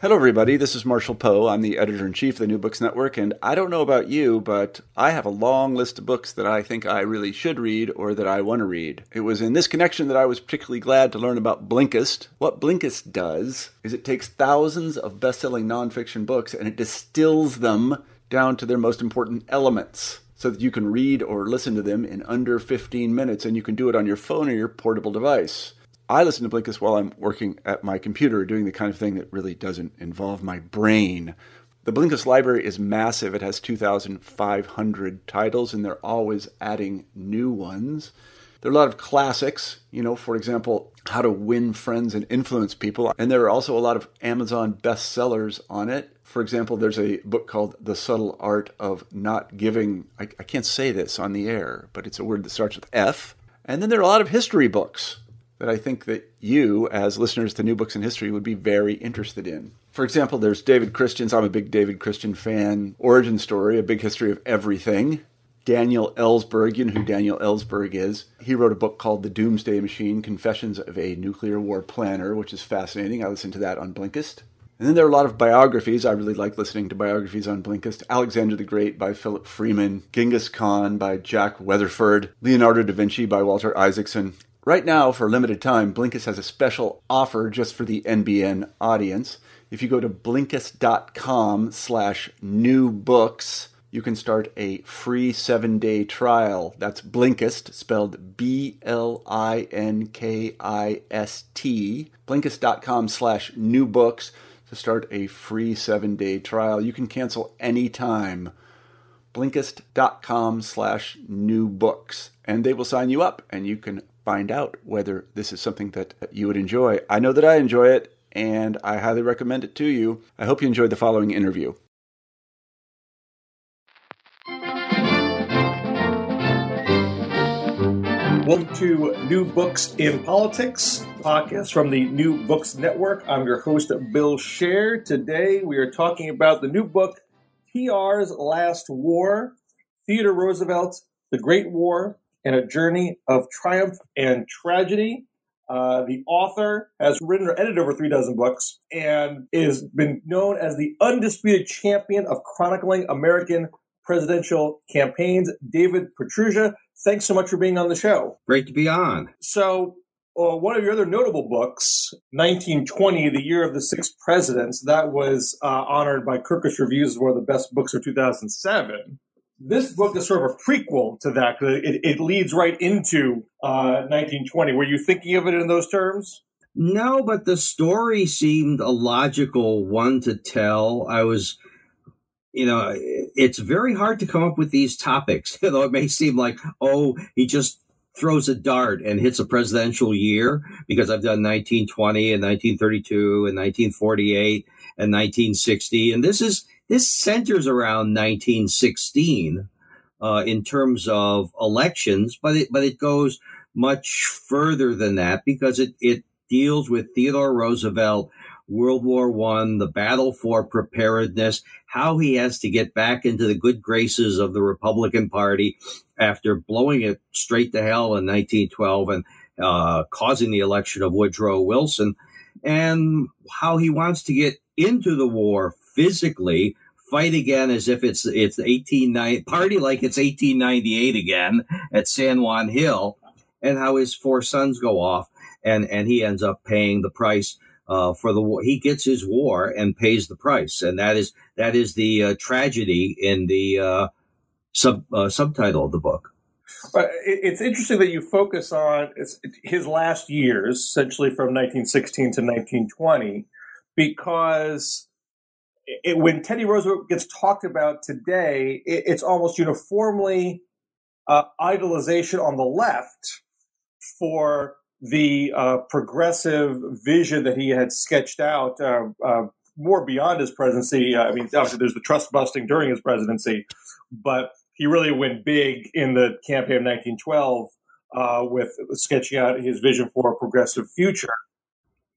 Hello, everybody. This is Marshall Poe. I'm the editor in chief of the New Books Network, and I don't know about you, but I have a long list of books that I think I really should read or that I want to read. It was in this connection that I was particularly glad to learn about Blinkist. What Blinkist does is it takes thousands of best selling nonfiction books and it distills them down to their most important elements so that you can read or listen to them in under 15 minutes, and you can do it on your phone or your portable device. I listen to Blinkist while I'm working at my computer, doing the kind of thing that really doesn't involve my brain. The Blinkist library is massive. It has 2,500 titles, and they're always adding new ones. There are a lot of classics, you know, for example, How to Win Friends and Influence People. And there are also a lot of Amazon bestsellers on it. For example, there's a book called The Subtle Art of Not Giving. I, I can't say this on the air, but it's a word that starts with F. And then there are a lot of history books that I think that you, as listeners to New Books in History, would be very interested in. For example, there's David Christian's, I'm a big David Christian fan, Origin Story, A Big History of Everything. Daniel Ellsberg, you know who Daniel Ellsberg is. He wrote a book called The Doomsday Machine Confessions of a Nuclear War Planner, which is fascinating. I listened to that on Blinkist. And then there are a lot of biographies. I really like listening to biographies on Blinkist. Alexander the Great by Philip Freeman, Genghis Khan by Jack Weatherford, Leonardo da Vinci by Walter Isaacson, Right now, for a limited time, Blinkist has a special offer just for the NBN audience. If you go to blinkist.com slash new books, you can start a free seven day trial. That's Blinkist, spelled B L I N K I S T. Blinkist.com slash new books to start a free seven day trial. You can cancel anytime. Blinkist.com slash new books. And they will sign you up and you can find out whether this is something that you would enjoy. I know that I enjoy it, and I highly recommend it to you. I hope you enjoyed the following interview. Welcome to New Books in Politics, podcast from the New Books Network. I'm your host, Bill Scher. Today we are talking about the new book, TR's Last War Theodore Roosevelt, The Great War, and a journey of triumph and tragedy. Uh, the author has written or edited over three dozen books and is been known as the undisputed champion of chronicling American presidential campaigns. David Pietrusza, thanks so much for being on the show. Great to be on. So, uh, one of your other notable books, 1920, The Year of the Six Presidents, that was uh, honored by Kirkus Reviews as one of the best books of 2007 this book is sort of a prequel to that because it, it leads right into uh, 1920. Were you thinking of it in those terms? No, but the story seemed a logical one to tell. I was, you know, it's very hard to come up with these topics. Though it may seem like, oh, he just throws a dart and hits a presidential year because I've done 1920 and 1932 and 1948 and 1960. And this is this centers around 1916 uh, in terms of elections, but it but it goes much further than that because it it deals with Theodore Roosevelt, World War One, the battle for preparedness, how he has to get back into the good graces of the Republican Party after blowing it straight to hell in 1912 and uh, causing the election of Woodrow Wilson, and how he wants to get into the war physically fight again as if it's it's 1890 party like it's 1898 again at San Juan Hill, and how his four sons go off, and and he ends up paying the price uh, for the war. He gets his war and pays the price, and that is that is the uh, tragedy in the uh, sub uh, subtitle of the book. but It's interesting that you focus on his last years, essentially from 1916 to 1920, because it, when Teddy Roosevelt gets talked about today, it, it's almost uniformly uh, idolization on the left for the uh, progressive vision that he had sketched out uh, uh more beyond his presidency. Uh, I mean, obviously, there's the trust busting during his presidency, but he really went big in the campaign of 1912 uh, with sketching out his vision for a progressive future.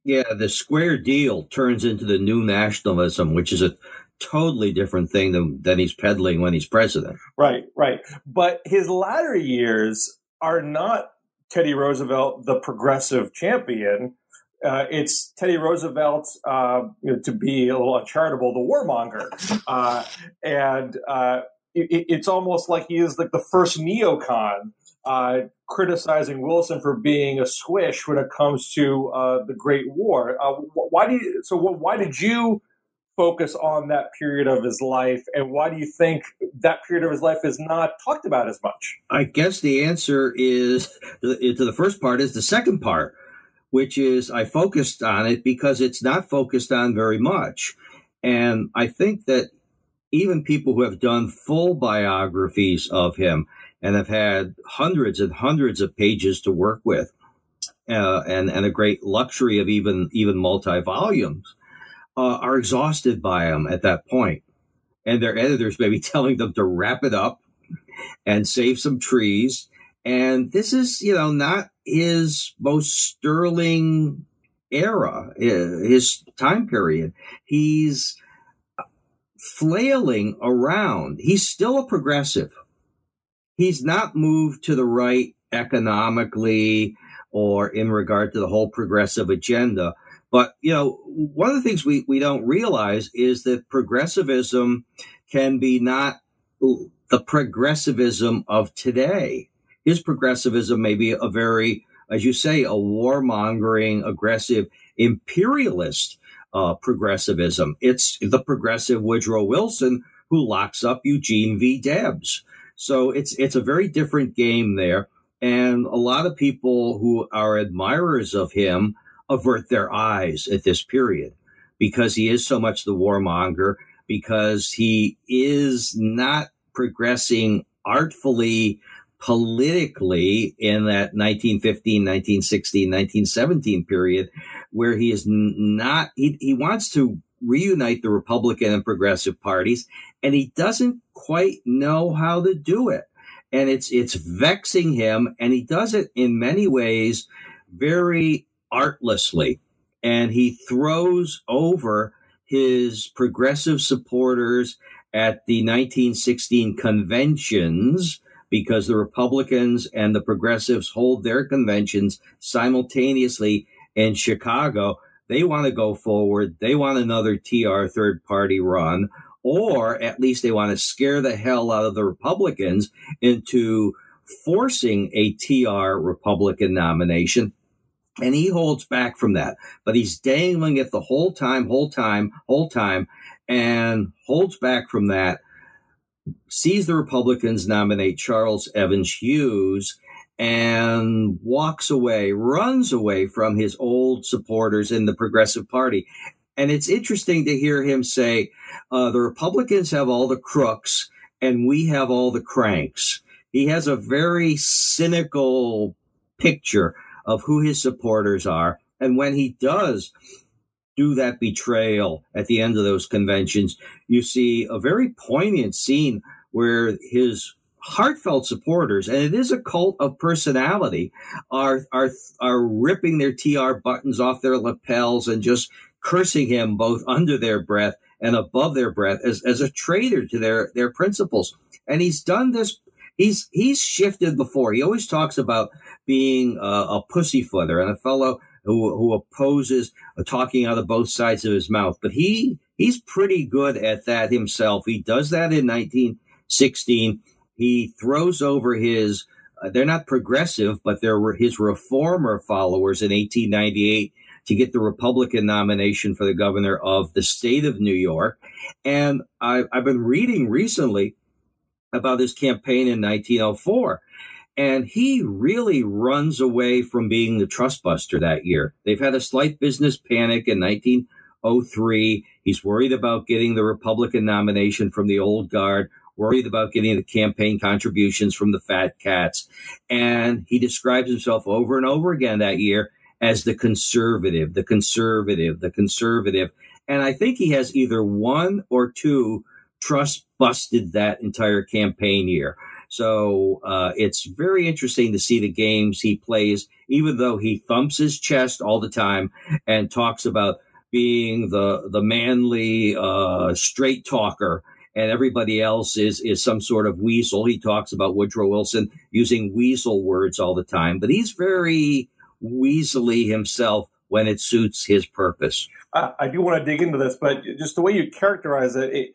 Yeah, the square deal turns into the new nationalism, which is a totally different thing than, than he's peddling when he's president. Right, right. But his latter years are not Teddy Roosevelt, the progressive champion. Uh, it's Teddy Roosevelt, uh, you know, to be a little uncharitable, the warmonger. Uh, and uh, it, it's almost like he is like the first neocon uh, criticizing Wilson for being a squish when it comes to uh, the Great War. Uh, why do you, so? Why did you focus on that period of his life, and why do you think that period of his life is not talked about as much? I guess the answer is to the first part is the second part, which is I focused on it because it's not focused on very much, and I think that even people who have done full biographies of him and have had hundreds and hundreds of pages to work with. Uh, and and a great luxury of even even multi volumes uh, are exhausted by them at that. And their editors may be telling them to wrap it up and save some trees. And this is, you know, not his most sterling era, his time period. He's flailing around. He's still a progressive. He's not moved to the right economically or in regard to the whole progressive agenda. But, you know, one of the things we, we don't realize is that progressivism can be not the progressivism of today. His progressivism may be a very, as you say, a warmongering, aggressive, imperialist uh, progressivism. It's the progressive Woodrow Wilson who locks up Eugene V. Debs. So it's it's a very different game there. And a lot of people who are admirers of him avert their eyes at this period because he is so much the warmonger, because he is not progressing artfully politically in that 1915, 1916, 1917 period, where he is not, he, he wants to reunite the Republican and progressive parties, and he doesn't quite know how to do it. And it's, it's vexing him, and he does it in many ways very artlessly and he throws over his progressive supporters at the 1916 conventions because the Republicans and the progressives hold their conventions simultaneously in Chicago. They want to go forward. They want another TR third party run, or at least they want to scare the hell out of the Republicans into forcing a TR Republican nomination and he holds back from that, but he's dangling it the whole time, whole time, whole time, and holds back from that. Sees the Republicans nominate Charles Evans Hughes and walks away, runs away from his old supporters in the Progressive Party. And it's interesting to hear him say, uh, the Republicans have all the crooks and we have all the cranks. He has a very cynical picture of who his supporters are. And when he does do that betrayal at the end of those conventions, you see a very poignant scene where his heartfelt supporters, and it is a cult of personality, are are are ripping their TR buttons off their lapels and just cursing him both under their breath and above their breath as, as a traitor to their their principles. And he's done this he's he's shifted before. He always talks about being a, a pussyfooter and a fellow who who opposes talking out of both sides of his mouth. But he he's pretty good at that himself. He does that in 1916. He throws over his. Uh, they're not progressive, but they're his reformer followers in 1898 to get the Republican nomination for the governor of the state of New York. And I, I've been reading recently about his campaign in 1904. And he really runs away from being the trust buster that year. They've had a slight business panic in 1903. He's worried about getting the Republican nomination from the old guard, worried about getting the campaign contributions from the fat cats. And he describes himself over and over again that year as the conservative, the conservative, the conservative. And I think he has either one or two trust busted that entire campaign year. So uh, it's very interesting to see the games he plays, even though he thumps his chest all the time and talks about being the the manly uh, straight talker, and everybody else is is some sort of weasel. He talks about Woodrow Wilson using weasel words all the time, but he's very weaselly himself when it suits his purpose. I, I do want to dig into this, but just the way you characterize it, it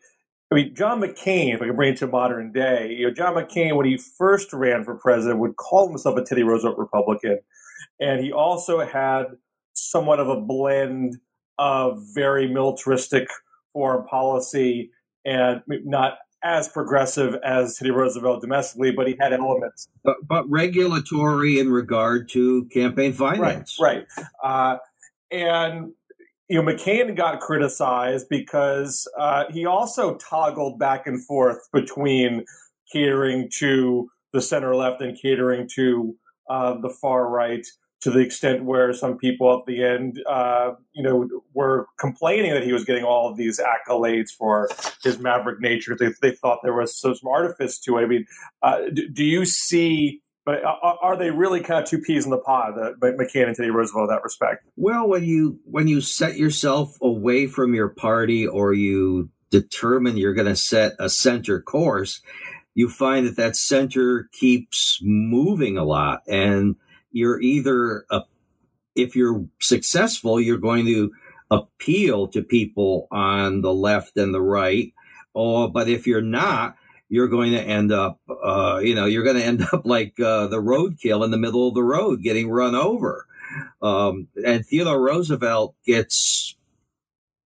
I mean, John McCain, if I can bring it to modern day, you know, John McCain, when he first ran for president, would call himself a Teddy Roosevelt Republican. And he also had somewhat of a blend of very militaristic foreign policy and not as progressive as Teddy Roosevelt domestically, but he had elements. But, but regulatory in regard to campaign finance. Right, right. Uh, and you know, McCain got criticized because uh, he also toggled back and forth between catering to the center left and catering to uh, the far right to the extent where some people at the end, uh, you know, were complaining that he was getting all of these accolades for his maverick nature. They, they thought there was some artifice to it. I mean, uh, do, do you see but are they really kind of two peas in the pod, the McCain and Teddy Roosevelt, in that respect? Well, when you when you set yourself away from your party, or you determine you're going to set a center course, you find that that center keeps moving a lot, and you're either a, if you're successful, you're going to appeal to people on the left and the right, or but if you're not you're going to end up, uh, you know, you're going to end up like uh, the roadkill in the middle of the road, getting run over. Um, and Theodore Roosevelt gets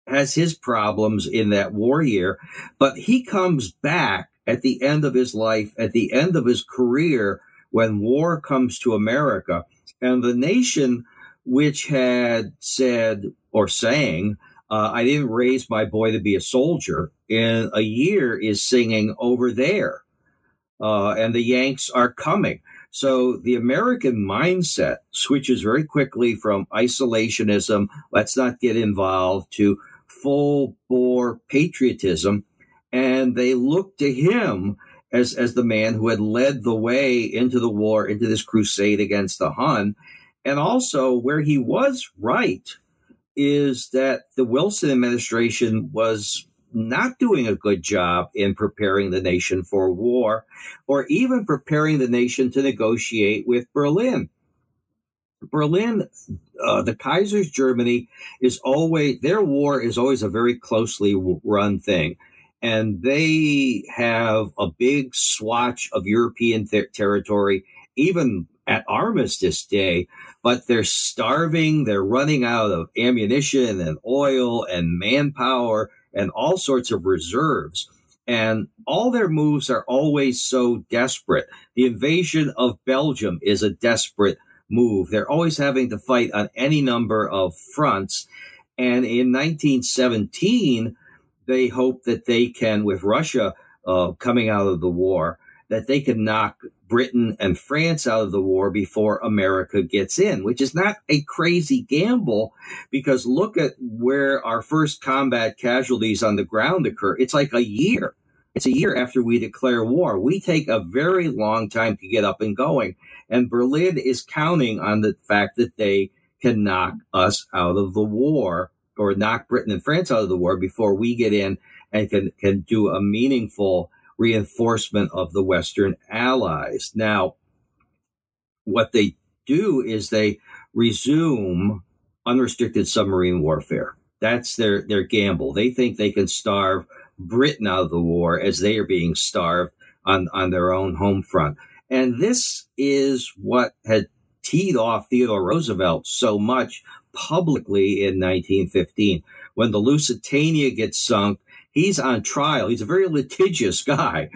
has his problems in that war year, but he comes back at the end of his life, at the end of his career, when war comes to America, and the nation which had said or saying uh, I didn't raise my boy to be a soldier. In a year is singing over there, uh, and the Yanks are coming. So the American mindset switches very quickly from isolationism, let's not get involved, to full bore patriotism. And they look to him as, as the man who had led the way into the war, into this crusade against the Hun. And also where he was right is that the Wilson administration was not doing a good job in preparing the nation for war or even preparing the nation to negotiate with Berlin. Berlin, uh, the Kaiser's Germany is always, their war is always a very closely run thing. And they have a big swatch of European ter- territory, even at Armistice Day, but they're starving. They're running out of ammunition and oil and manpower and all sorts of reserves. And all their moves are always so desperate. The invasion of Belgium is a desperate move. They're always having to fight on any number of fronts. And in 1917, they hope that they can, with Russia uh, coming out of the war, that they can knock Britain and France out of the war before America gets in, which is not a crazy gamble because look at where our first combat casualties on the ground occur. It's like a year. It's a year after we declare war. We take a very long time to get up and going. And Berlin is counting on the fact that they can knock us out of the war or knock Britain and France out of the war before we get in and can, can do a meaningful reinforcement of the Western allies. Now, what they do is they resume unrestricted submarine warfare. That's their, their gamble. They think they can starve Britain out of the war as they are being starved on, on their own home front. And this is what had teed off Theodore Roosevelt so much publicly in 1915. When the Lusitania gets sunk, he's on trial. He's a very litigious guy.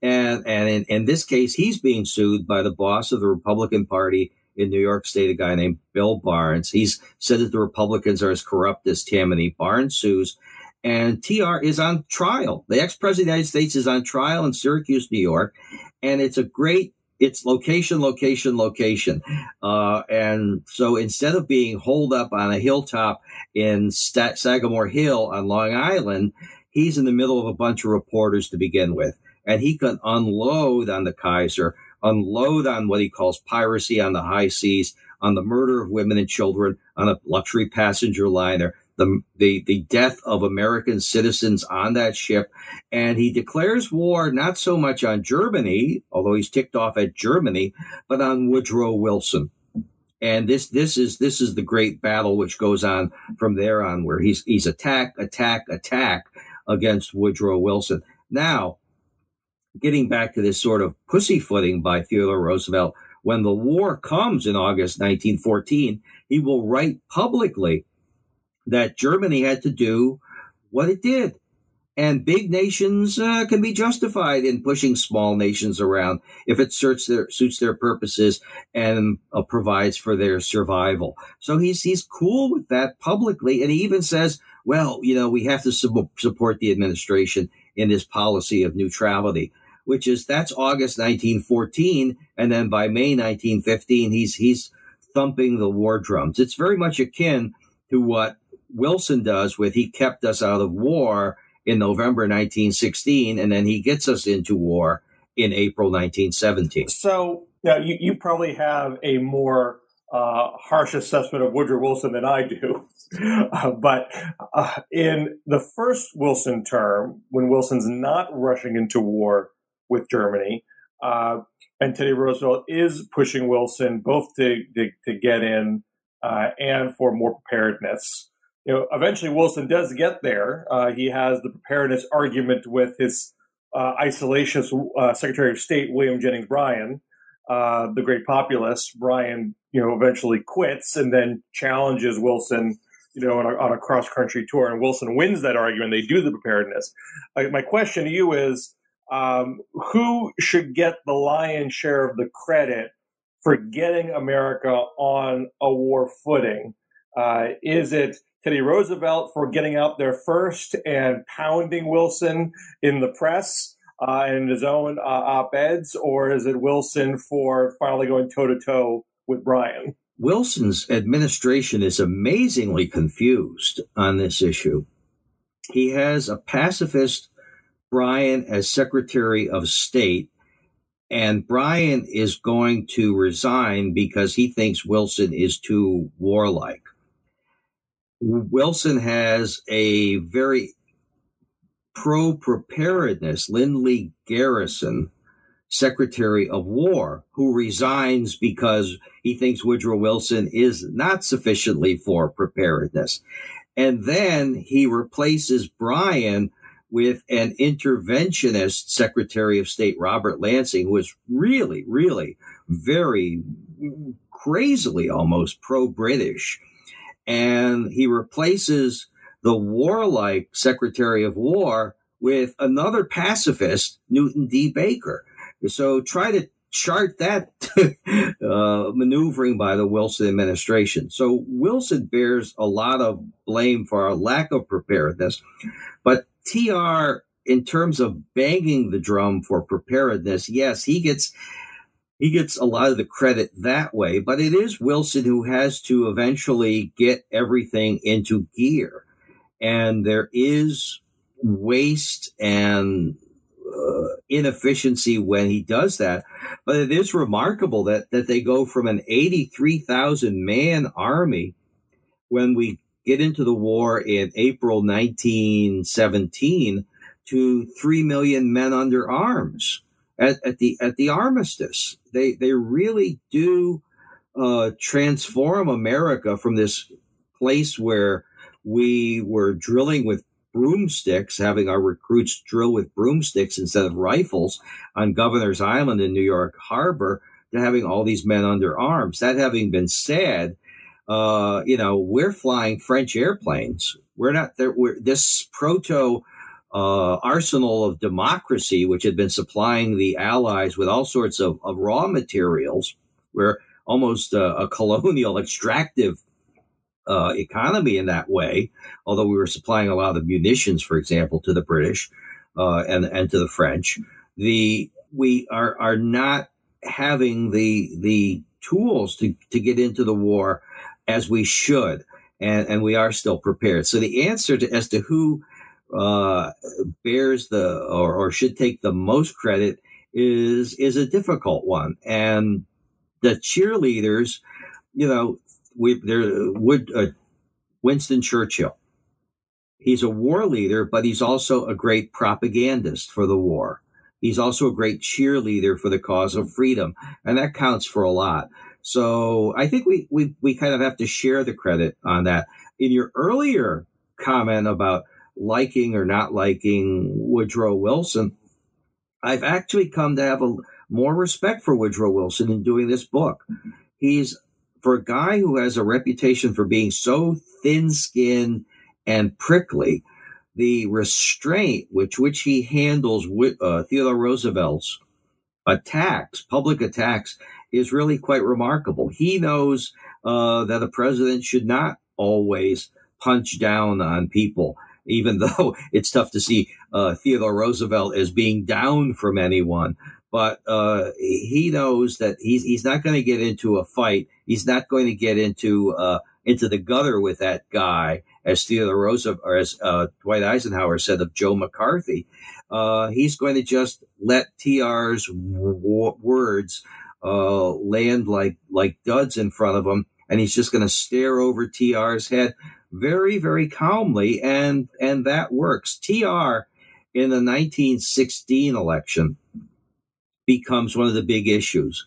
And, and in, in this case, he's being sued by the boss of the Republican Party in New York State, a guy named Bill Barnes. He's said that the Republicans are as corrupt as Tammany. Barnes sues. And TR is on trial. The ex president of the United States is on trial in Syracuse, New York. And it's a great it's location, location, location. Uh, and so instead of being holed up on a hilltop in St- Sagamore Hill on Long Island, he's in the middle of a bunch of reporters to begin with. And he can unload on the Kaiser, unload on what he calls piracy on the high seas, on the murder of women and children on a luxury passenger liner, the, the, the death of American citizens on that ship. And he declares war not so much on Germany, although he's ticked off at Germany, but on Woodrow Wilson. And this this is this is the great battle which goes on from there on, where he's he's attack, attack, attack against Woodrow Wilson. Now, getting back to this sort of pussyfooting by Theodore Roosevelt, when the war comes in August 1914, he will write publicly that Germany had to do what it did. And big nations uh, can be justified in pushing small nations around if it suits their, suits their purposes and uh, provides for their survival. So he's he's cool with that publicly, and he even says, "Well, you know, we have to su- support the administration in this policy of neutrality." Which is that's August 1914, and then by May 1915, he's he's thumping the war drums. It's very much akin to what Wilson does with he kept us out of war in November 1916, and then he gets us into war in April 1917. So, yeah, you, you probably have a more uh, harsh assessment of Woodrow Wilson than I do. Uh, but uh, in the first Wilson term, when Wilson's not rushing into war with Germany, uh, and Teddy Roosevelt is pushing Wilson both to, to, to get in uh, and for more preparedness you know, eventually Wilson does get there. Uh, he has the preparedness argument with his uh, isolationist uh, Secretary of State William Jennings Bryan, uh, the great populist. Bryan, you know, eventually quits and then challenges Wilson, you know, on a, on a cross country tour, and Wilson wins that argument. They do the preparedness. my question to you is, um, who should get the lion's share of the credit for getting America on a war footing? Uh, is it Teddy Roosevelt for getting out there first and pounding Wilson in the press uh, and in his own uh, op eds, or is it Wilson for finally going toe to toe with Bryan? Wilson's administration is amazingly confused on this issue. He has a pacifist Bryan as Secretary of State, and Bryan is going to resign because he thinks Wilson is too warlike. Wilson has a very pro preparedness, Lindley Garrison, Secretary of War, who resigns because he thinks Woodrow Wilson is not sufficiently for preparedness. And then he replaces Bryan with an interventionist Secretary of State, Robert Lansing, who is really, really very crazily almost pro British and he replaces the warlike Secretary of War with another pacifist, Newton D. Baker. So try to chart that uh, maneuvering by the Wilson administration. So Wilson bears a lot of blame for our lack of preparedness, but TR, in terms of banging the drum for preparedness, yes, he gets he gets a lot of the credit that way, but it is Wilson who has to eventually get everything into gear. And there is waste and uh, inefficiency when he does that. But it is remarkable that, that they go from an 83,000 man army when we get into the war in April 1917 to 3 million men under arms at, at the at the armistice. They they really do uh, transform America from this place where we were drilling with broomsticks, having our recruits drill with broomsticks instead of rifles on Governor's Island in New York Harbor, to having all these men under arms. That having been said, uh, you know, we're flying French airplanes. We're not there. We're this proto uh, arsenal of democracy, which had been supplying the Allies with all sorts of, of raw materials, where almost uh, a colonial extractive uh, economy in that way, although we were supplying a lot of munitions, for example, to the British uh, and, and to the French. The, we are, are not having the the tools to, to get into the war as we should. And, and we are still prepared. So the answer to, as to who uh, bears the or, or should take the most credit is is a difficult one. And the cheerleaders, you know, we there would uh, Winston Churchill. He's a war leader, but he's also a great propagandist for the war. He's also a great cheerleader for the cause of freedom, and that counts for a lot. So I think we we we kind of have to share the credit on that. In your earlier comment about liking or not liking Woodrow Wilson, I've actually come to have a more respect for Woodrow Wilson in doing this book. He's for a guy who has a reputation for being so thin-skinned and prickly the restraint with which he handles uh, Theodore Roosevelt's attacks, public attacks, is really quite remarkable. He knows uh, that a president should not always punch down on people, even though it's tough to see uh, Theodore Roosevelt as being down from anyone. But uh, he knows that he's he's not going to get into a fight. He's not going to get into uh, into the gutter with that guy as Theodore Roosevelt or as uh, Dwight Eisenhower said of Joe McCarthy, uh, he's going to just let TR's w- words uh, land like like duds in front of him, and he's just going to stare over TR's head very very calmly, and and that works. TR in the 1916 election becomes one of the big issues.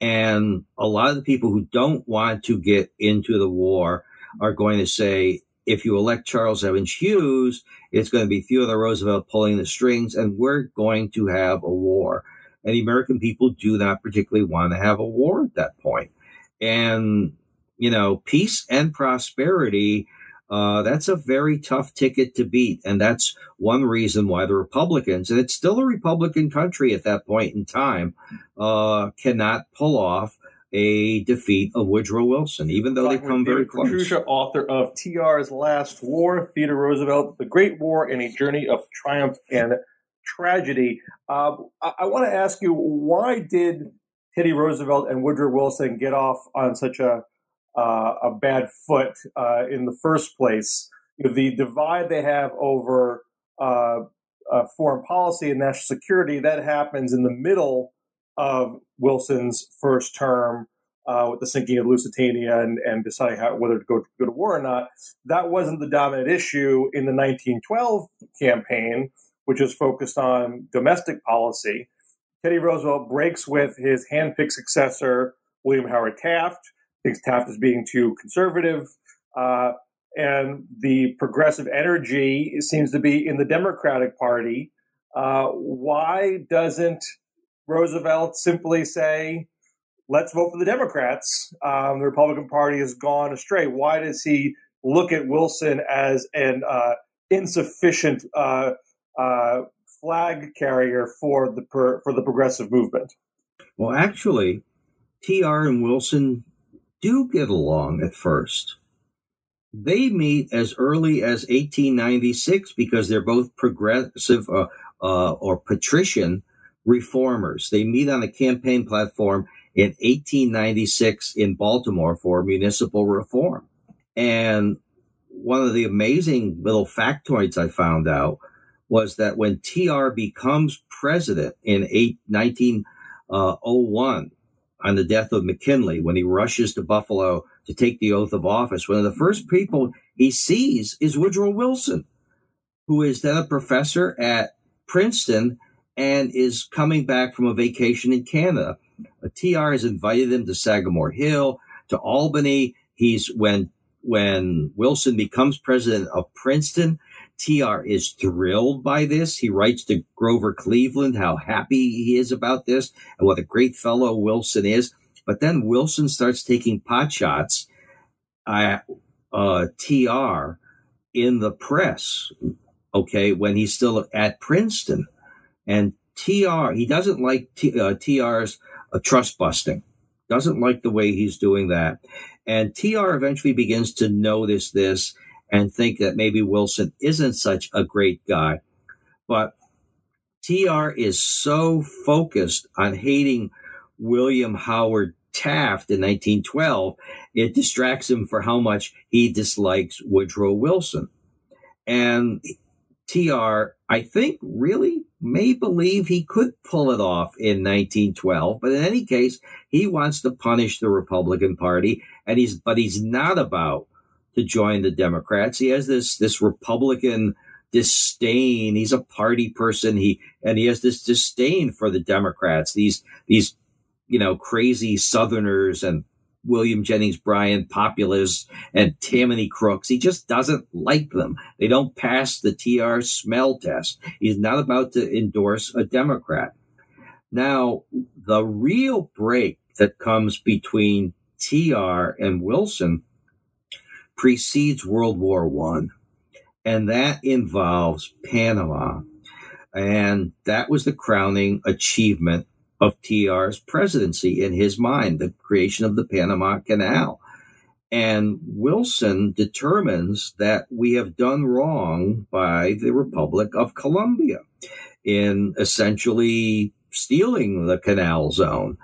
And a lot of the people who don't want to get into the war are going to say if you elect Charles Evans Hughes, it's going to be Theodore Roosevelt pulling the strings, and we're going to have a war. And the American people do not particularly want to have a war at that point. And, you know, peace and prosperity, uh, that's a very tough ticket to beat. And that's one reason why the Republicans, and it's still a Republican country at that point in time, uh, cannot pull off a defeat of Woodrow Wilson, even though they come very close. Pietrusza, author of TR's Last War, Theodore Roosevelt, The Great War, and a Journey of Triumph and Tragedy. Uh, I, I want to ask you, why did Teddy Roosevelt and Woodrow Wilson get off on such a uh, a bad foot uh, in the first place? You know, the divide they have over uh, uh, foreign policy and national security that happens in the middle of Wilson's first term uh, with the sinking of Lusitania and, and deciding how, whether to go, go to war or not. That wasn't the dominant issue in the 1912 campaign, which was focused on domestic policy. Teddy Roosevelt breaks with his handpicked successor, William Howard Taft, thinks Taft is being too conservative. Uh, and the progressive energy seems to be in the Democratic Party. Uh, why doesn't Roosevelt simply say, let's vote for the Democrats. Um, the Republican Party has gone astray. Why does he look at Wilson as an uh, insufficient uh, uh, flag carrier for the per, for the progressive movement? Well, actually, TR and Wilson do get along at first. They meet as early as 1896 because they're both progressive uh, uh, or patrician reformers. They meet on a campaign platform in 1896 in Baltimore for municipal reform. And one of the amazing little factoids I found out was that when TR becomes president in 1901 on the death of McKinley, when he rushes to Buffalo to take the oath of office, one of the first people he sees is Woodrow Wilson, who is then a professor at Princeton and is coming back from a vacation in Canada. A TR has invited him to Sagamore Hill, to Albany. He's when when Wilson becomes president of Princeton. TR is thrilled by this. He writes to Grover Cleveland how happy he is about this and what a great fellow Wilson is. But then Wilson starts taking pot shots at uh, TR in the press, okay, when he's still at Princeton. And TR, he doesn't like T, uh, TR's uh, trust busting, doesn't like the way he's doing that. And TR eventually begins to notice this and think that maybe Wilson isn't such a great guy. But TR is so focused on hating William Howard Taft in 1912, it distracts him for how much he dislikes Woodrow Wilson. And TR, I think, really may believe he could pull it off in 1912. But in any case, he wants to punish the Republican Party, and he's but he's not about to join the Democrats. He has this this Republican disdain. He's a party person. He and he has this disdain for the Democrats. These these you know crazy Southerners and William Jennings Bryan populists and Tammany crooks. He just doesn't like them. They don't pass the TR smell test. He's not about to endorse a Democrat. Now, the real break that comes between TR and Wilson precedes World War One, and that involves Panama. And that was the crowning achievement of TR's presidency in his mind, the creation of the Panama Canal. And Wilson determines that we have done wrong by the Republic of Colombia in essentially stealing the canal zone.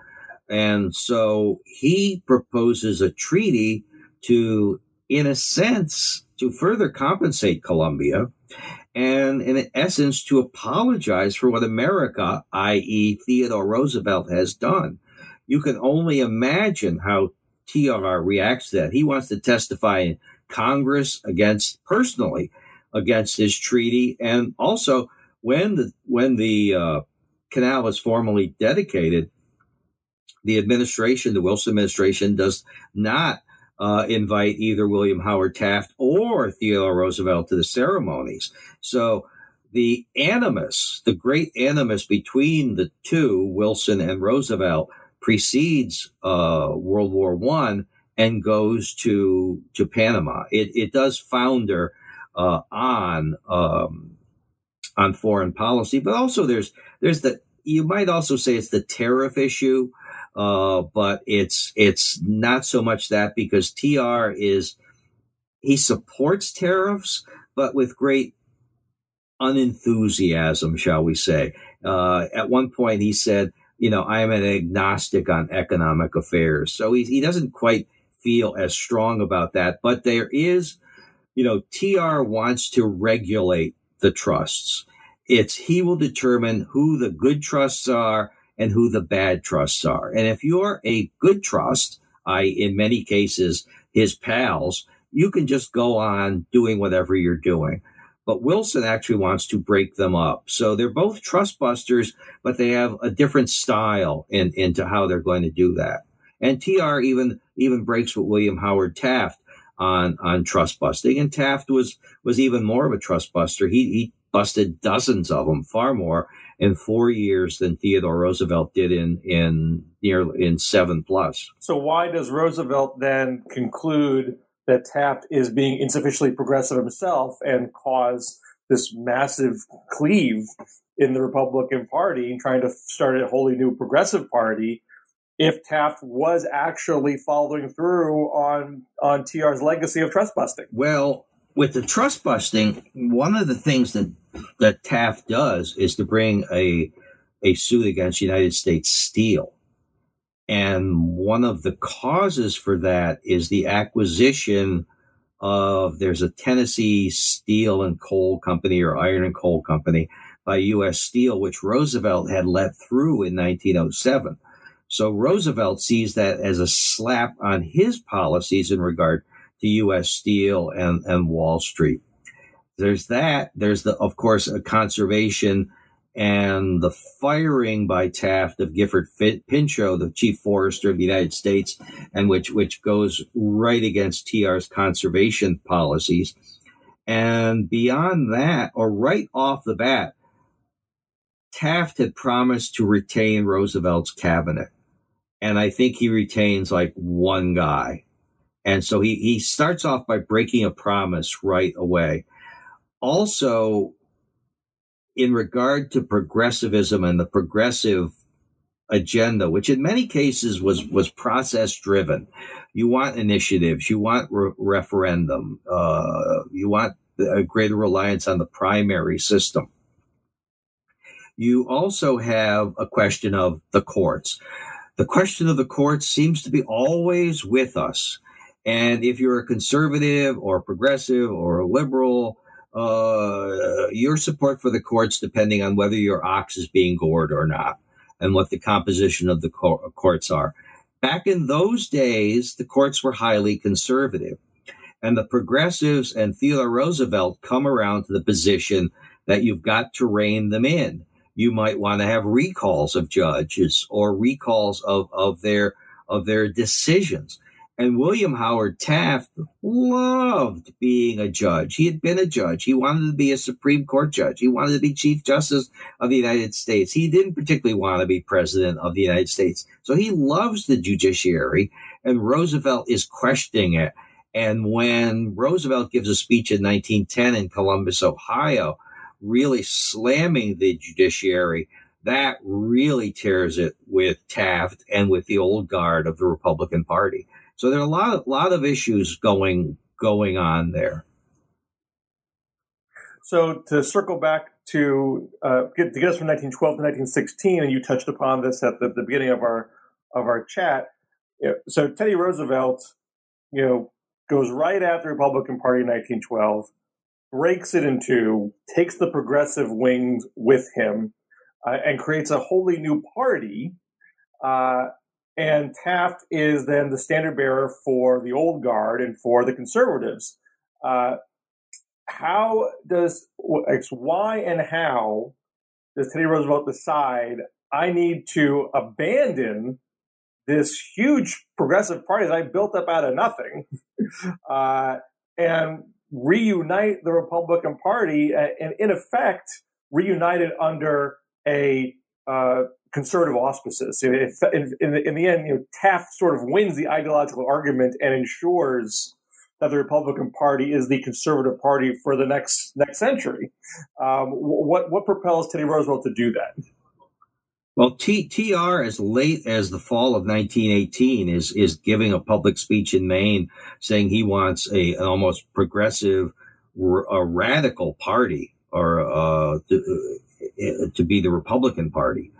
And so he proposes a treaty to, in a sense, to further compensate Colombia and in essence to apologize for what America, i.e., Theodore Roosevelt, has done. You can only imagine how TR reacts to that. He wants to testify in Congress against personally against this treaty, and also when the when the uh, canal was formally dedicated, the administration, the Wilson administration, does not uh, invite either William Howard Taft or Theodore Roosevelt to the ceremonies. So the animus, the great animus between the two, Wilson and Roosevelt, precedes uh, World War One and goes to to Panama. It, it does founder uh, on um, on foreign policy, but also there's there's the you might also say it's the tariff issue. Uh, but it's it's not so much that because TR is he supports tariffs, but with great unenthusiasm, shall we say. Uh, at one point, he said, "You know, I am an agnostic on economic affairs," so he he doesn't quite feel as strong about that. But there is, you know, TR wants to regulate the trusts. It's he will determine who the good trusts are and who the bad trusts are. And if you're a good trust, I, in many cases, his pals, you can just go on doing whatever you're doing. But Wilson actually wants to break them up. So they're both trust busters, but they have a different style in, into how they're going to do that. And TR even, even breaks with William Howard Taft on, on trust busting. And Taft was, was even more of a trust buster. He, he busted dozens of them, far more in four years than Theodore Roosevelt did in in near in seven plus. So why does Roosevelt then conclude that Taft is being insufficiently progressive himself and cause this massive cleave in the Republican Party, and trying to start a wholly new progressive party? If Taft was actually following through on on TR's legacy of trust busting, well, with the trust busting, one of the things that that Taft does is to bring a a suit against United States Steel. And one of the causes for that is the acquisition of there's a Tennessee Steel and Coal Company or Iron and Coal Company by US Steel, which Roosevelt had let through in 1907. So Roosevelt sees that as a slap on his policies in regard to U.S. Steel and, and Wall Street. There's that. There's the, of course, a conservation and the firing by Taft of Gifford Pinchot, the chief forester of the United States, and which which goes right against TR's conservation policies. And beyond that, or right off the bat, Taft had promised to retain Roosevelt's cabinet. And I think he retains like one guy. And so he, he starts off by breaking a promise right away. Also, in regard to progressivism and the progressive agenda, which in many cases was, was process driven, you want initiatives, you want re- referendum, uh, you want a greater reliance on the primary system. You also have a question of the courts the question of the courts seems to be always with us. And if you're a conservative or a progressive or a liberal, uh, your support for the courts depending on whether your ox is being gored or not and what the composition of the courts are. Back in those days, the courts were highly conservative. And the progressives and Theodore Roosevelt come around to the position that you've got to rein them in. You might want to have recalls of judges or recalls of, of their of their decisions. And William Howard Taft loved being a judge. He had been a judge. He wanted to be a Supreme Court judge. He wanted to be Chief Justice of the United States. He didn't particularly want to be President of the United States. So he loves the judiciary, and Roosevelt is questioning it. And when Roosevelt gives a speech in 1910 in Columbus, Ohio, really slamming the judiciary, that really tears it with Taft and with the old guard of the Republican Party. So there are a lot of, lot of issues going going on there. So to circle back to uh, get to get us from 1912 to 1916, and you touched upon this at the, the beginning of our of our chat. You know, so Teddy Roosevelt, you know, goes right after the Republican Party in 1912, breaks it in two, takes the progressive wings with him, uh, and creates a wholly new party. Uh, and Taft is then the standard bearer for the old guard and for the conservatives. Uh, how does it's why and how does Teddy Roosevelt decide I need to abandon this huge progressive party that I built up out of nothing uh, and reunite the Republican Party and, in effect, reunite it under a uh, conservative auspices. In, in, the, in the end, you know, Taft sort of wins the ideological argument and ensures that the Republican Party is the conservative party for the next next century. Um, what what propels Teddy Roosevelt to do that? Well, T- TR, as late as the fall of 1918, is is giving a public speech in Maine saying he wants a an almost progressive, a radical party, or uh, to, uh, to be the Republican Party.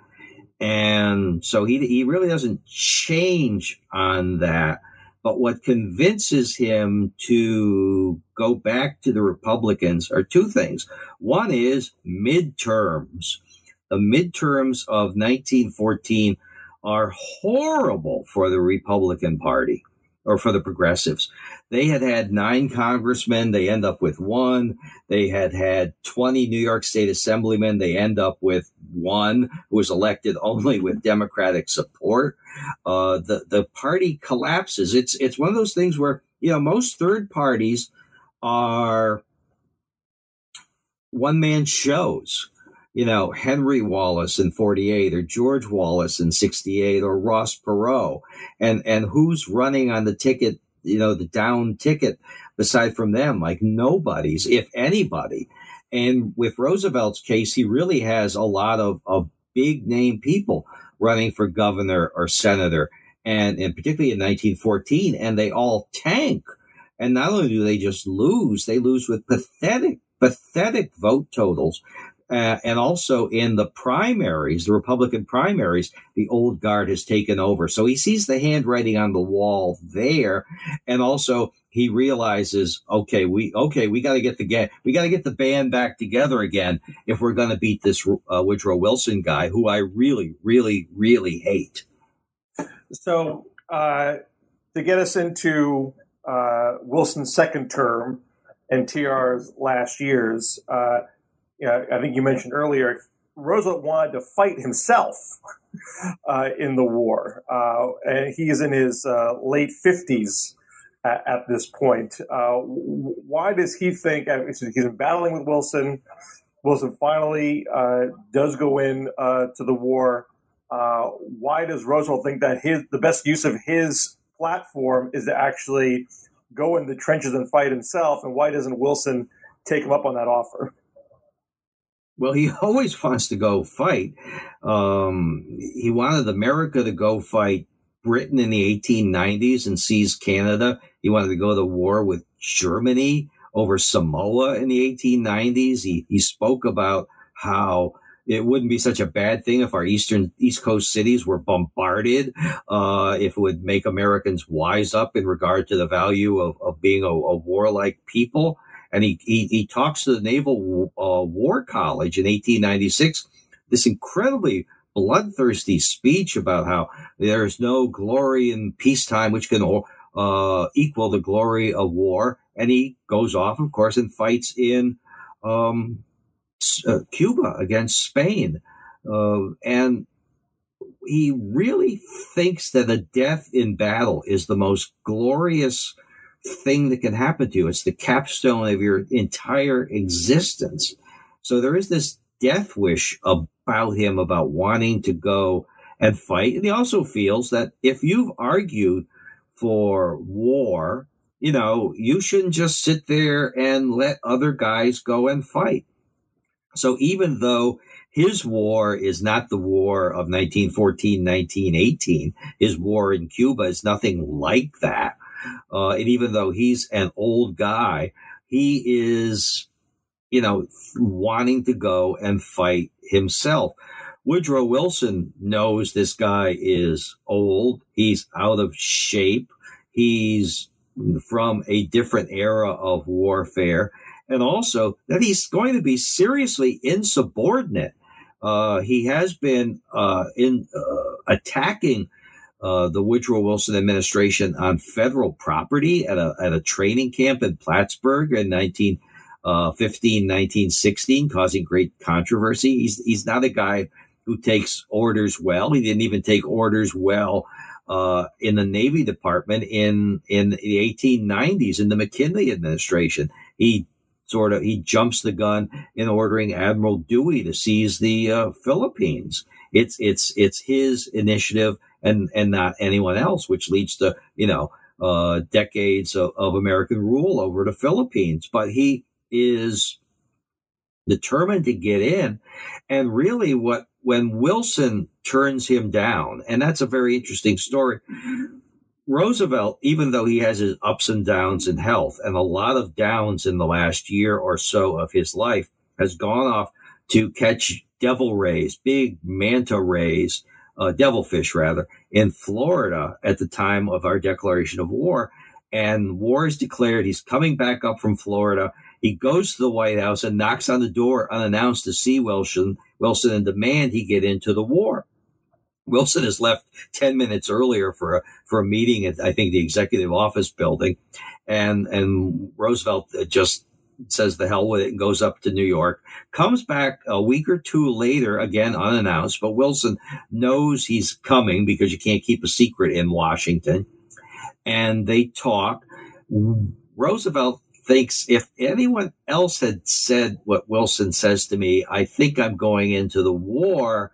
And so he, he really doesn't change on that. But what convinces him to go back to the Republicans are two things. One is midterms. The midterms of 1914 are horrible for the Republican Party or for the progressives. They had had nine congressmen. They end up with one. They had had 20 New York State assemblymen. They end up with one who was elected only with Democratic support. Uh, the, the party collapses. It's, it's one of those things where, you know, most third parties are one man shows you know, Henry Wallace in 48 or George Wallace in 68 or Ross Perot and, and who's running on the ticket, you know, the down ticket aside from them, like nobody's, if anybody. And with Roosevelt's case, he really has a lot of, of big name people running for governor or senator. And, and particularly in 1914, and they all tank. And not only do they just lose, they lose with pathetic, pathetic vote totals uh, and also in the primaries, the Republican primaries, the old guard has taken over. So he sees the handwriting on the wall there, and also he realizes, okay, we okay, we got to get the ga- we got to get the band back together again if we're going to beat this uh, Woodrow Wilson guy, who I really, really, really hate. So uh, to get us into uh, Wilson's second term and TR's last years uh, yeah, I think you mentioned earlier, Roosevelt wanted to fight himself uh, in the war, uh, and he is in his uh, late fifties at, at, this point. Uh, why does he think uh, he's battling with Wilson? Wilson finally uh, does go in to the war. why does Roosevelt think that his the best use of his platform is to actually go in the trenches and fight himself? And why doesn't Wilson take him up on that offer? Well, he always wants to go fight. Um, he wanted America to go fight Britain in the 1890s and seize Canada. He wanted to go to war with Germany over Samoa in the 1890s. He, he spoke about how it wouldn't be such a bad thing if our eastern East Coast cities were bombarded. Uh, if it would make Americans wise up in regard to the value of, of being a, a warlike people. And he, he, he talks to the Naval uh, War College in 1896. This incredibly bloodthirsty speech about how there's no glory in peacetime which can uh, equal the glory of war. And he goes off, of course, and fights in um, uh, Cuba against Spain. Uh, and he really thinks that a death in battle is the most glorious thing that can happen to you. It's the capstone of your entire existence. So there is this death wish about him about wanting to go and fight. And he also feels that if you've argued for war, you know, you shouldn't just sit there and let other guys go and fight. So even though his war is not the war of 1914, 1918, his war in Cuba is nothing like that. Uh, and even though he's an old guy, he is, you know, wanting to go and fight himself. Woodrow Wilson knows this guy is old. He's out of shape. He's from a different era of warfare and also that he's going to be seriously insubordinate. Uh, he has been uh, in uh, attacking uh, the Woodrow Wilson administration on federal property at a at a training camp in Plattsburgh in 1915, 1916, uh, causing great controversy. He's he's not a guy who takes orders well. He didn't even take orders well uh, in the Navy Department in in the 1890s in the McKinley administration. He sort of he jumps the gun in ordering Admiral Dewey to seize the uh, Philippines. It's it's it's his initiative and and not anyone else, which leads to you know uh, decades of, of American rule over the Philippines. But he is determined to get in, and really what when Wilson turns him down, and that's a very interesting story. Roosevelt, even though he has his ups and downs in health and a lot of downs in the last year or so of his life, has gone off to catch devil rays, big manta rays, uh, devilfish rather, in Florida at the time of our declaration of war. And war is declared. He's coming back up from Florida. He goes to the White House and knocks on the door unannounced to see Wilson, Wilson and demand he get into the war. Wilson has left 10 minutes earlier for a, for a meeting at, I think, the executive office building. And, and Roosevelt just says the hell with it and goes up to New York, comes back a week or two later, again unannounced, but Wilson knows he's coming because you can't keep a secret in Washington. And they talk. Roosevelt thinks if anyone else had said what Wilson says to me, I think I'm going into the war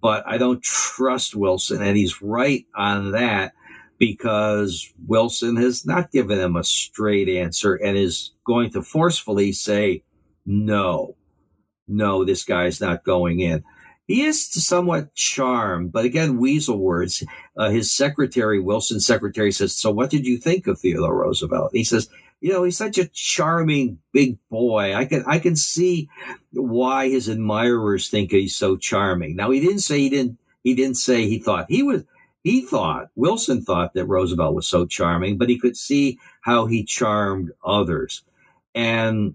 but I don't trust Wilson. And he's right on that because Wilson has not given him a straight answer and is going to forcefully say, no, no, this guy's not going in. He is somewhat charmed, but again, weasel words. Uh, his secretary, Wilson's secretary, says, So what did you think of Theodore Roosevelt? He says, you know, he's such a charming big boy. I can I can see why his admirers think he's so charming. Now he didn't say he didn't he didn't say he thought he was he thought Wilson thought that Roosevelt was so charming, but he could see how he charmed others. And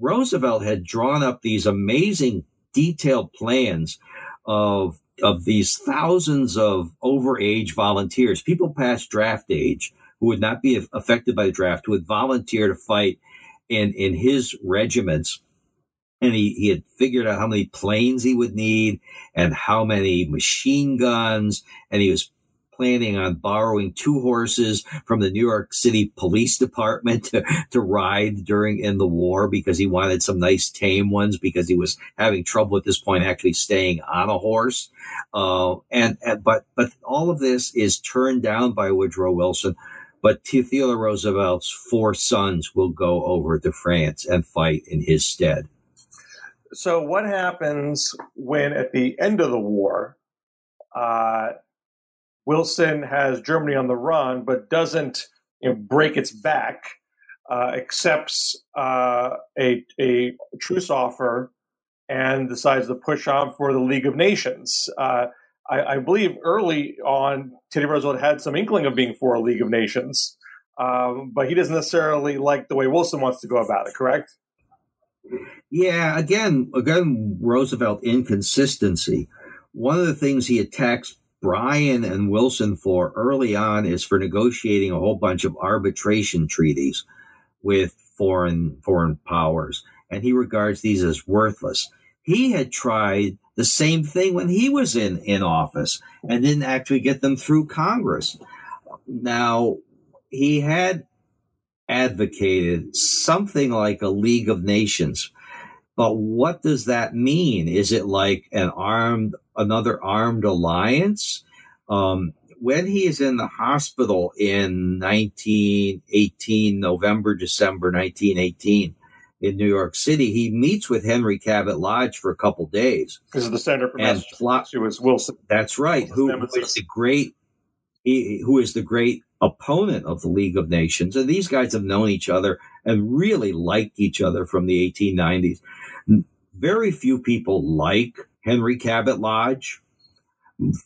Roosevelt had drawn up these amazing detailed plans of of these thousands of overage volunteers, people past draft age who would not be affected by the draft, who would volunteer to fight in, in his regiments. And he, he had figured out how many planes he would need and how many machine guns. And he was planning on borrowing two horses from the New York City Police Department to, to ride during in the war because he wanted some nice tame ones because he was having trouble at this point actually staying on a horse. Uh, and, and but but all of this is turned down by Woodrow Wilson, but Theodore Roosevelt's four sons will go over to France and fight in his stead. So, what happens when, at the end of the war, uh, Wilson has Germany on the run, but doesn't you know, break its back, uh, accepts uh, a, a truce offer and decides to push on for the League of Nations. Uh, I, I, believe early on, Teddy Roosevelt had some inkling of being for a League of Nations, um, but he doesn't necessarily like the way Wilson wants to go about it. Correct? Yeah. Again, again, Roosevelt inconsistency. One of the things he attacks Bryan and Wilson for early on is for negotiating a whole bunch of arbitration treaties with foreign foreign powers, and he regards these as worthless. He had tried the same thing when he was in in office and didn't actually get them through Congress. Now he had advocated something like a League of Nations. But what does that mean? Is it like an armed another armed alliance. Um, when he is in the hospital in 1918, November, December 1918, in New York City, he meets with Henry Cabot Lodge for a couple days. This is the senator from and plot, who is Wilson. That's right. Who, who is the great, he, who is the great opponent of the League of Nations. And these guys have known each other and really liked each other from the 1890s. Very few people like Henry Cabot Lodge.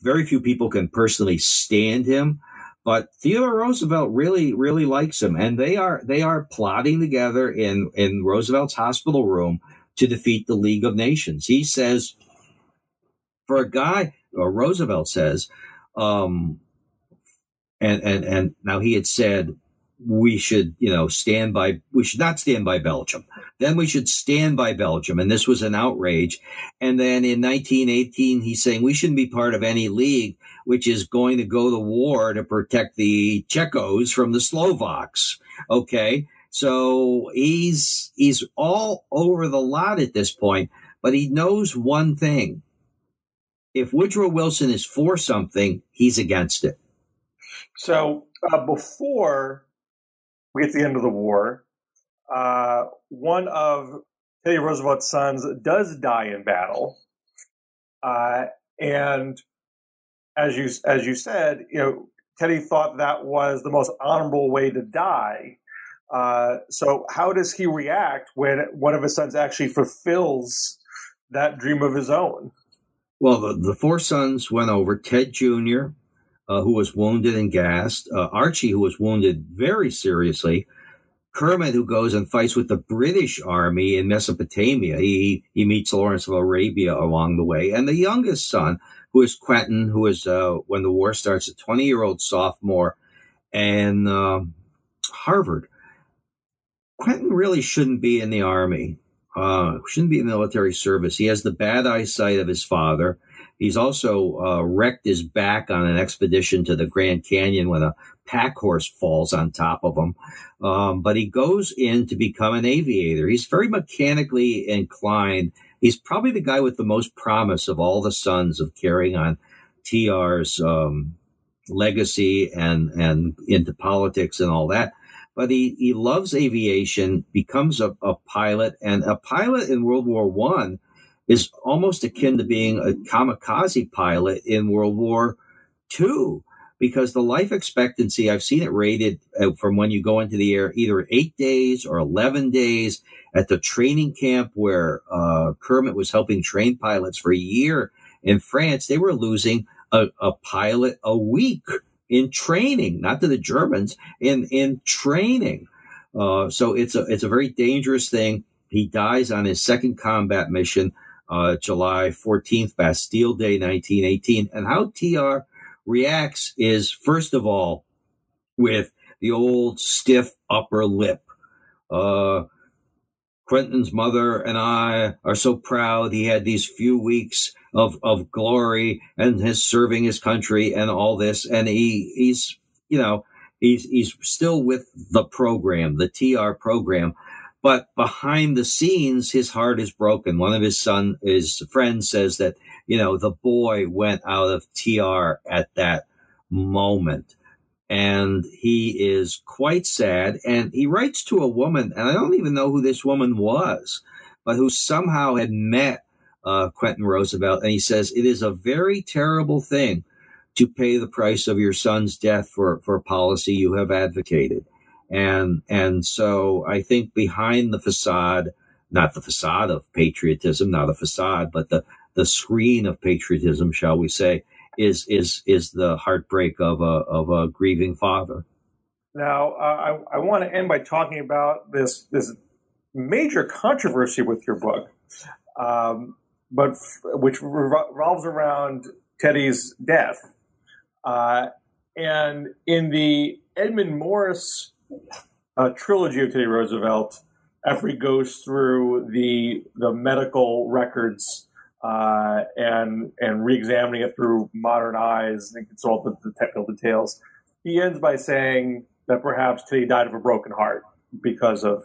Very few people can personally stand him, but Theodore Roosevelt really, really likes him, and they are they are plotting together in in Roosevelt's hospital room to defeat the League of Nations. He says, for a guy, or Roosevelt says, um, and and and now he had said we should, you know, stand by, we should not stand by Belgium. Then we should stand by Belgium. And this was an outrage. And then in 1918, he's saying we shouldn't be part of any league which is going to go to war to protect the Czechos from the Slovaks. Okay. So he's, he's all over the lot at this point, but he knows one thing. If Woodrow Wilson is for something, he's against it. So uh, before we get to the end of the war. Uh, one of Teddy Roosevelt's sons does die in battle, uh, and as you as you said, you know, Teddy thought that was the most honorable way to die. Uh, so, how does he react when one of his sons actually fulfills that dream of his own? Well, the, the four sons went over. Ted Jr., uh, who was wounded and gassed, uh, Archie, who was wounded very seriously, Kermit, who goes and fights with the British army in Mesopotamia. He, he meets Lawrence of Arabia along the way. And the youngest son, who is Quentin, who is, uh, when the war starts, a 20 year old sophomore and um, Harvard. Quentin really shouldn't be in the army, uh, shouldn't be in military service. He has the bad eyesight of his father. He's also uh, wrecked his back on an expedition to the Grand Canyon when a pack horse falls on top of him. Um, but he goes in to become an aviator. He's very mechanically inclined. He's probably the guy with the most promise of all the sons of carrying on TR's um, legacy and and into politics and all that. But he, he loves aviation, becomes a, a pilot, and a pilot in World War One is almost akin to being a kamikaze pilot in World War II because the life expectancy, I've seen it rated uh, from when you go into the air, either eight days or 11 days at the training camp where uh, Kermit was helping train pilots for a year in France. They were losing a, a pilot a week in training, not to the Germans, in, in training. Uh, so it's a, it's a very dangerous thing. He dies on his second combat mission uh, July 14th, Bastille Day, 1918. And how TR reacts is, first of all, with the old stiff upper lip. Uh, Quentin's mother and I are so proud he had these few weeks of, of glory and his serving his country and all this. And he, he's, you know, he's, he's still with the program, the TR program but behind the scenes, his heart is broken. One of his son, his friends says that, you know, the boy went out of TR at that moment. And he is quite sad. And he writes to a woman, and I don't even know who this woman was, but who somehow had met uh, Quentin Roosevelt. And he says, It is a very terrible thing to pay the price of your son's death for, for a policy you have advocated and and so I think behind the facade not the facade of patriotism, not a facade, but the the screen of patriotism, shall we say, is is is the heartbreak of a of a grieving father. Now, uh, I, I want to end by talking about this this major controversy with your book, um, but f- which revolves around Teddy's death. Uh, and in the Edmund Morris uh, trilogy of Teddy Roosevelt, Effrey goes through the the medical records uh, and and re-examining it through modern eyes and consult the, the technical details, he ends by saying that perhaps Teddy died of a broken heart because of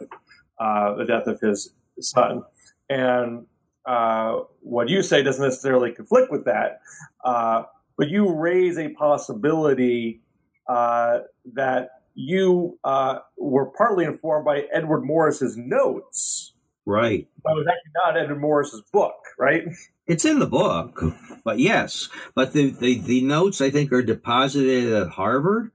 uh, the death of his son. And uh, what you say doesn't necessarily conflict with that, uh, but you raise a possibility uh, that you uh, were partly informed by Edward Morris's notes. Right. But it was actually not Edward Morris's book, right? It's in the book, but yes, but the, the, the notes I think are deposited at Harvard,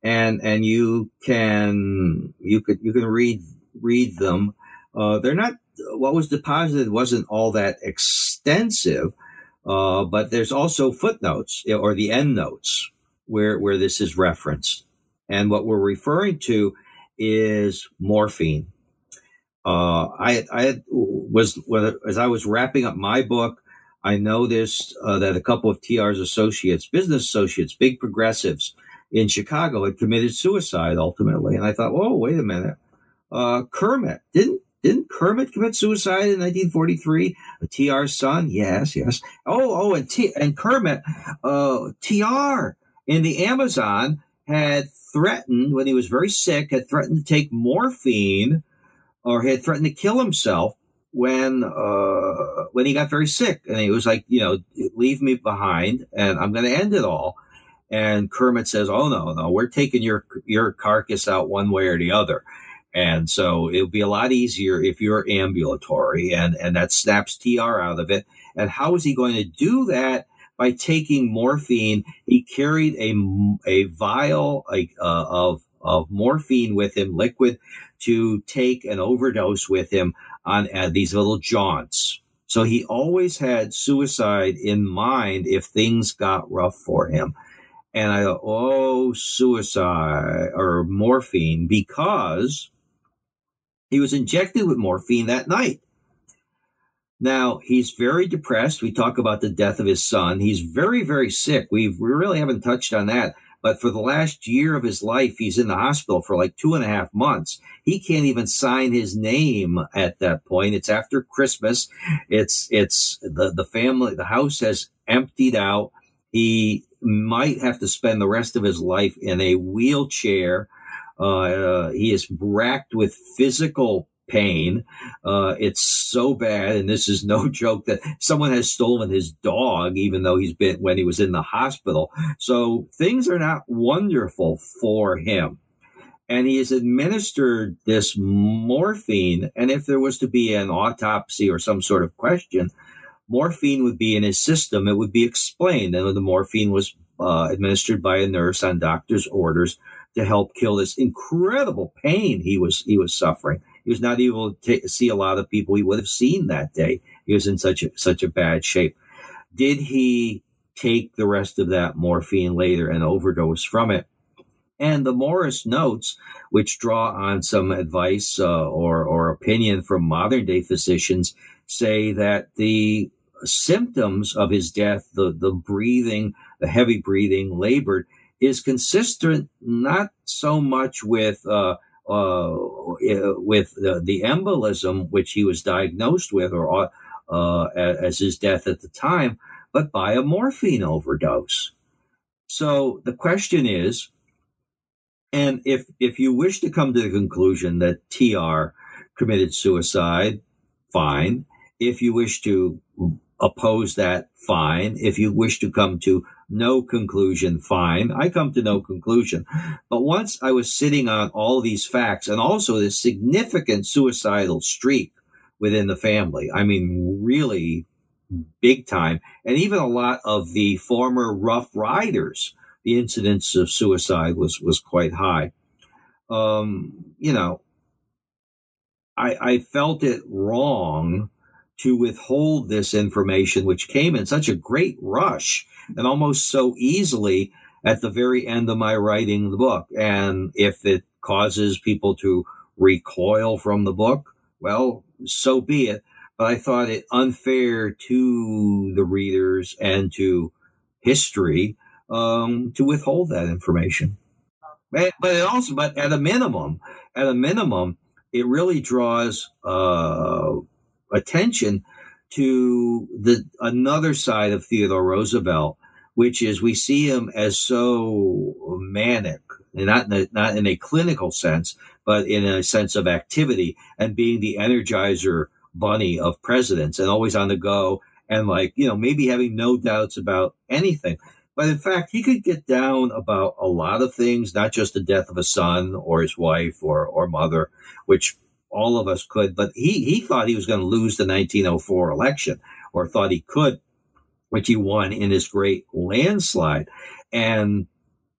and and you can you could you can read read them. Uh, they're not what was deposited wasn't all that extensive, uh, but there's also footnotes or the end notes where where this is referenced, and what we're referring to is morphine. Uh, I I was as I was wrapping up my book, I noticed uh, that a couple of TR's associates, business associates, big progressives in Chicago, had committed suicide ultimately, and I thought, oh, wait a minute, uh, Kermit didn't didn't Kermit commit suicide in 1943? A TR's son, yes, yes. Oh, oh, and T and Kermit, uh, TR in the Amazon had threatened when he was very sick, had threatened to take morphine, or had threatened to kill himself when uh, when he got very sick, and he was like, you know, leave me behind, and I'm going to end it all. And Kermit says, "Oh no, no, we're taking your your carcass out one way or the other." And so it'll be a lot easier if you're ambulatory and, and that snaps TR out of it. And how is he going to do that? By taking morphine, he carried a, a vial like, uh, of, of morphine with him, liquid, to take an overdose with him on uh, these little jaunts. So he always had suicide in mind if things got rough for him. And I thought, oh, suicide or morphine, because he was injected with morphine that night. Now, he's very depressed. We talk about the death of his son. He's very, very sick. We've, we really haven't touched on that. But for the last year of his life, he's in the hospital for like two and a half months. He can't even sign his name at that point. It's after Christmas. It's, it's the, the family, the house has emptied out. He might have to spend the rest of his life in a wheelchair uh, he is racked with physical pain. Uh, it's so bad, and this is no joke that someone has stolen his dog, even though he's been when he was in the hospital. So things are not wonderful for him. And he has administered this morphine. And if there was to be an autopsy or some sort of question, morphine would be in his system. It would be explained. And the morphine was uh, administered by a nurse on doctor's orders to help kill this incredible pain he was he was suffering. He was not able to see a lot of people he would have seen that day. He was in such a, such a bad shape. Did he take the rest of that morphine later and overdose from it? And the Morris notes, which draw on some advice uh, or, or opinion from modern day physicians, say that the symptoms of his death, the, the breathing, the heavy breathing, labored, is consistent not so much with uh, with uh, the embolism which he was diagnosed with or uh, as his death at the time, but by a morphine overdose. So the question is, and if if you wish to come to the conclusion that TR committed suicide, fine. If you wish to oppose that, fine. If you wish to come to no conclusion, fine. I come to no conclusion. But once I was sitting on all these facts and also this significant suicidal streak within the family, I mean, really big time, and even a lot of the former Rough Riders, the incidence of suicide was, was quite high. Um, you know, I, I felt it wrong to withhold this information, which came in such a great rush and almost so easily at the very end of my writing the book. And if it causes people to recoil from the book, well, so be it. But I thought it unfair to the readers and to history um, to withhold that information. But, it also, but at a minimum, at a minimum, it really draws uh, attention to the another side of Theodore Roosevelt, which is we see him as so manic, not in a, not in a clinical sense, but in a sense of activity and being the energizer bunny of presidents and always on the go and like you know maybe having no doubts about anything. But in fact, he could get down about a lot of things, not just the death of a son or his wife or, or mother, which all of us could. But he, he thought he was going to lose the 1904 election or thought he could, which he won in this great landslide. And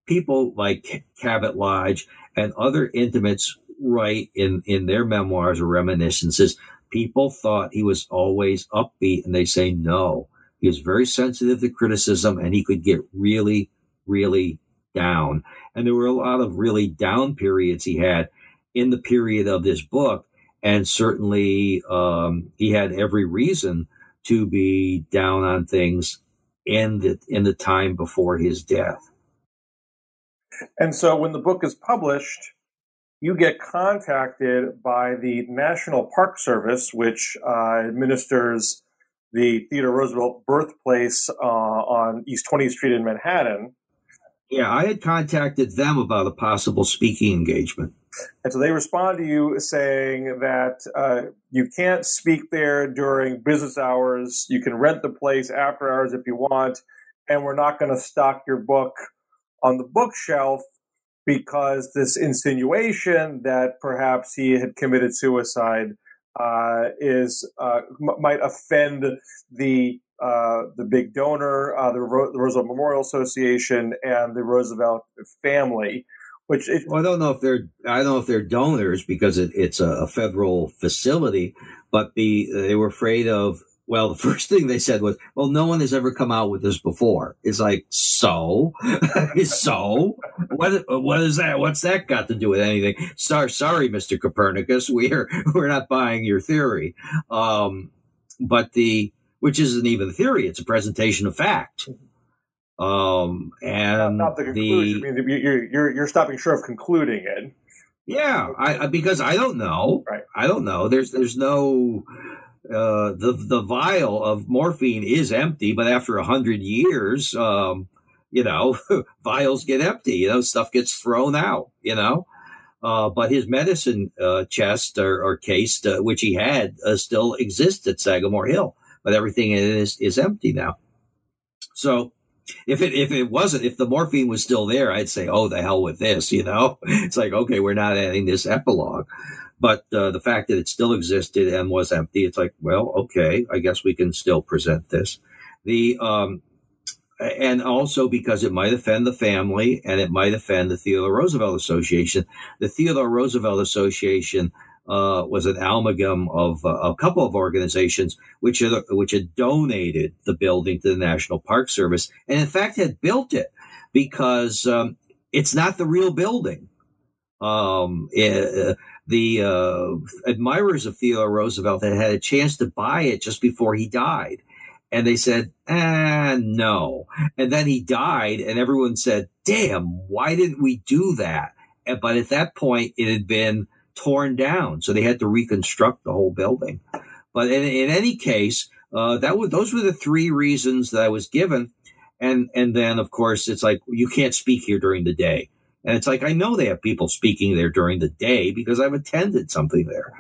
people like Cabot Lodge and other intimates write in, in their memoirs or reminiscences, people thought he was always upbeat and they say no he was very sensitive to criticism and he could get really, really down. And there were a lot of really down periods he had in the period of this book. And certainly um, he had every reason to be down on things in the in the time before his death. And so when the book is published, you get contacted by the National Park Service, which uh, administers the Theodore Roosevelt birthplace uh, on East 20th Street in Manhattan. Yeah, I had contacted them about a possible speaking engagement. And so they respond to you saying that uh, you can't speak there during business hours. You can rent the place after hours if you want. And we're not going to stock your book on the bookshelf because this insinuation that perhaps he had committed suicide uh, is uh, m- might offend the uh, the big donor, uh, the, Ro- the, Roosevelt Memorial Association, and the Roosevelt family. Which it, well, I don't know if they're I don't know if they're donors because it, it's a, federal facility, but the they were afraid of well, the first thing they said was, well, no one has ever come out with this before. It's like, so, so what, what is that? What's that got to do with anything? Sorry, sorry, Mr. Copernicus. We're, we're not buying your theory. Um, but the, which isn't even a theory. It's a presentation of fact. Um, and not, not the conclusion. The, I mean, you're, you're, you're stopping short of concluding it. Yeah, I, because I don't know. Right. I don't know. There's, there's no, uh, the the vial of morphine is empty, but after a hundred years, um, you know, vials get empty. You know, stuff gets thrown out. You know, uh, but his medicine uh, chest or, or case, uh, which he had, uh, still exists at Sagamore Hill, but everything is empty now. So. If it if it wasn't if the morphine was still there, I'd say, "Oh, the hell with this," you know. It's like, okay, we're not adding this epilogue. But uh, the fact that it still existed and was empty, it's like, well, okay, I guess we can still present this. The um, and also because it might offend the family and it might offend the Theodore Roosevelt Association. The Theodore Roosevelt Association uh, was an amalgam of uh, a couple of organizations which had, which had donated the building to the National Park Service, and in fact had built it because um, it's not the real building. Um, it, the uh, admirers of Theodore Roosevelt had had a chance to buy it just before he died. And they said, ah, no. And then he died, and everyone said, damn, why didn't we do that? But at that point, it had been torn down. So they had to reconstruct the whole building. But in, in any case, uh, that was, those were the three reasons that I was given. And, and then, of course, it's like, you can't speak here during the day. And it's like, I know they have people speaking there during the day because I've attended something there.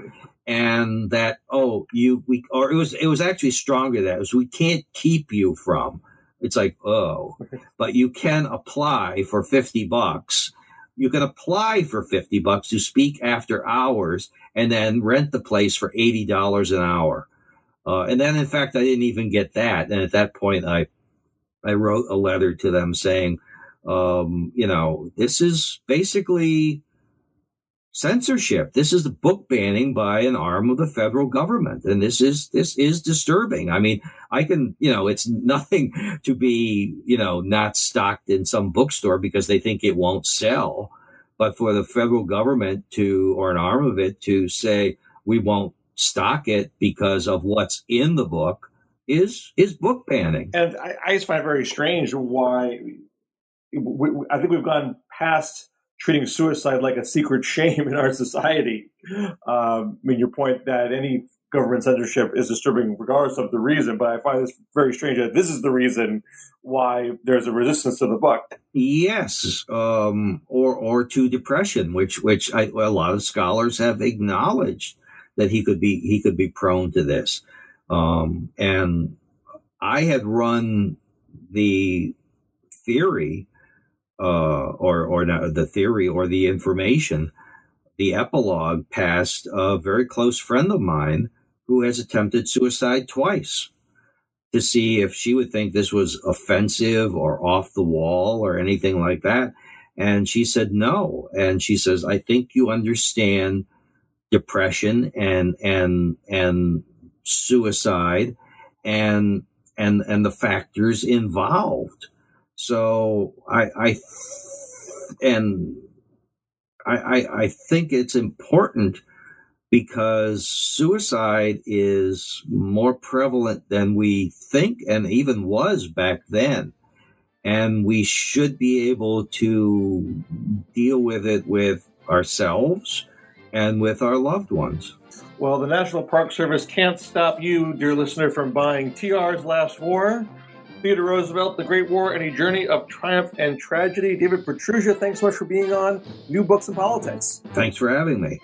And that, oh, you, we, or it was, it was actually stronger that it was, we can't keep you from. It's like, oh, but you can apply for 50 bucks. You can apply for 50 bucks to speak after hours and then rent the place for $80 an hour. Uh, and then, in fact, I didn't even get that. And at that point, I, I wrote a letter to them saying, um, you know, this is basically censorship. This is the book banning by an arm of the federal government, and this is this is disturbing. I mean, I can you know it's nothing to be you know not stocked in some bookstore because they think it won't sell, but for the federal government to or an arm of it to say we won't stock it because of what's in the book is is book banning. And I, I just find it very strange why we, I think we've gone past treating suicide like a secret shame in our society. Um, I mean, your point that any government censorship is disturbing regardless of the reason, but I find this very strange that this is the reason why there's a resistance to the book. Yes, um, or or to depression, which which a lot of scholars have acknowledged that he could be he could be prone to this. Um, and I had run the theory uh, or or not the theory or the information, the epilogue passed a very close friend of mine who has attempted suicide twice to see if she would think this was offensive or off the wall or anything like that. And she said no. And she says, I think you understand depression and and and suicide and and and the factors involved so I, I and I, I, I think it's important because suicide is more prevalent than we think and even was back then. And we should be able to deal with it with ourselves and with our loved ones. Well, the National Park Service can't stop you, dear listener, from buying TR's Last War Theodore Roosevelt, The Great War, and a Journey of Triumph and Tragedy. David Pietrusza, thanks so much for being on New Books in Politics. Thanks for having me.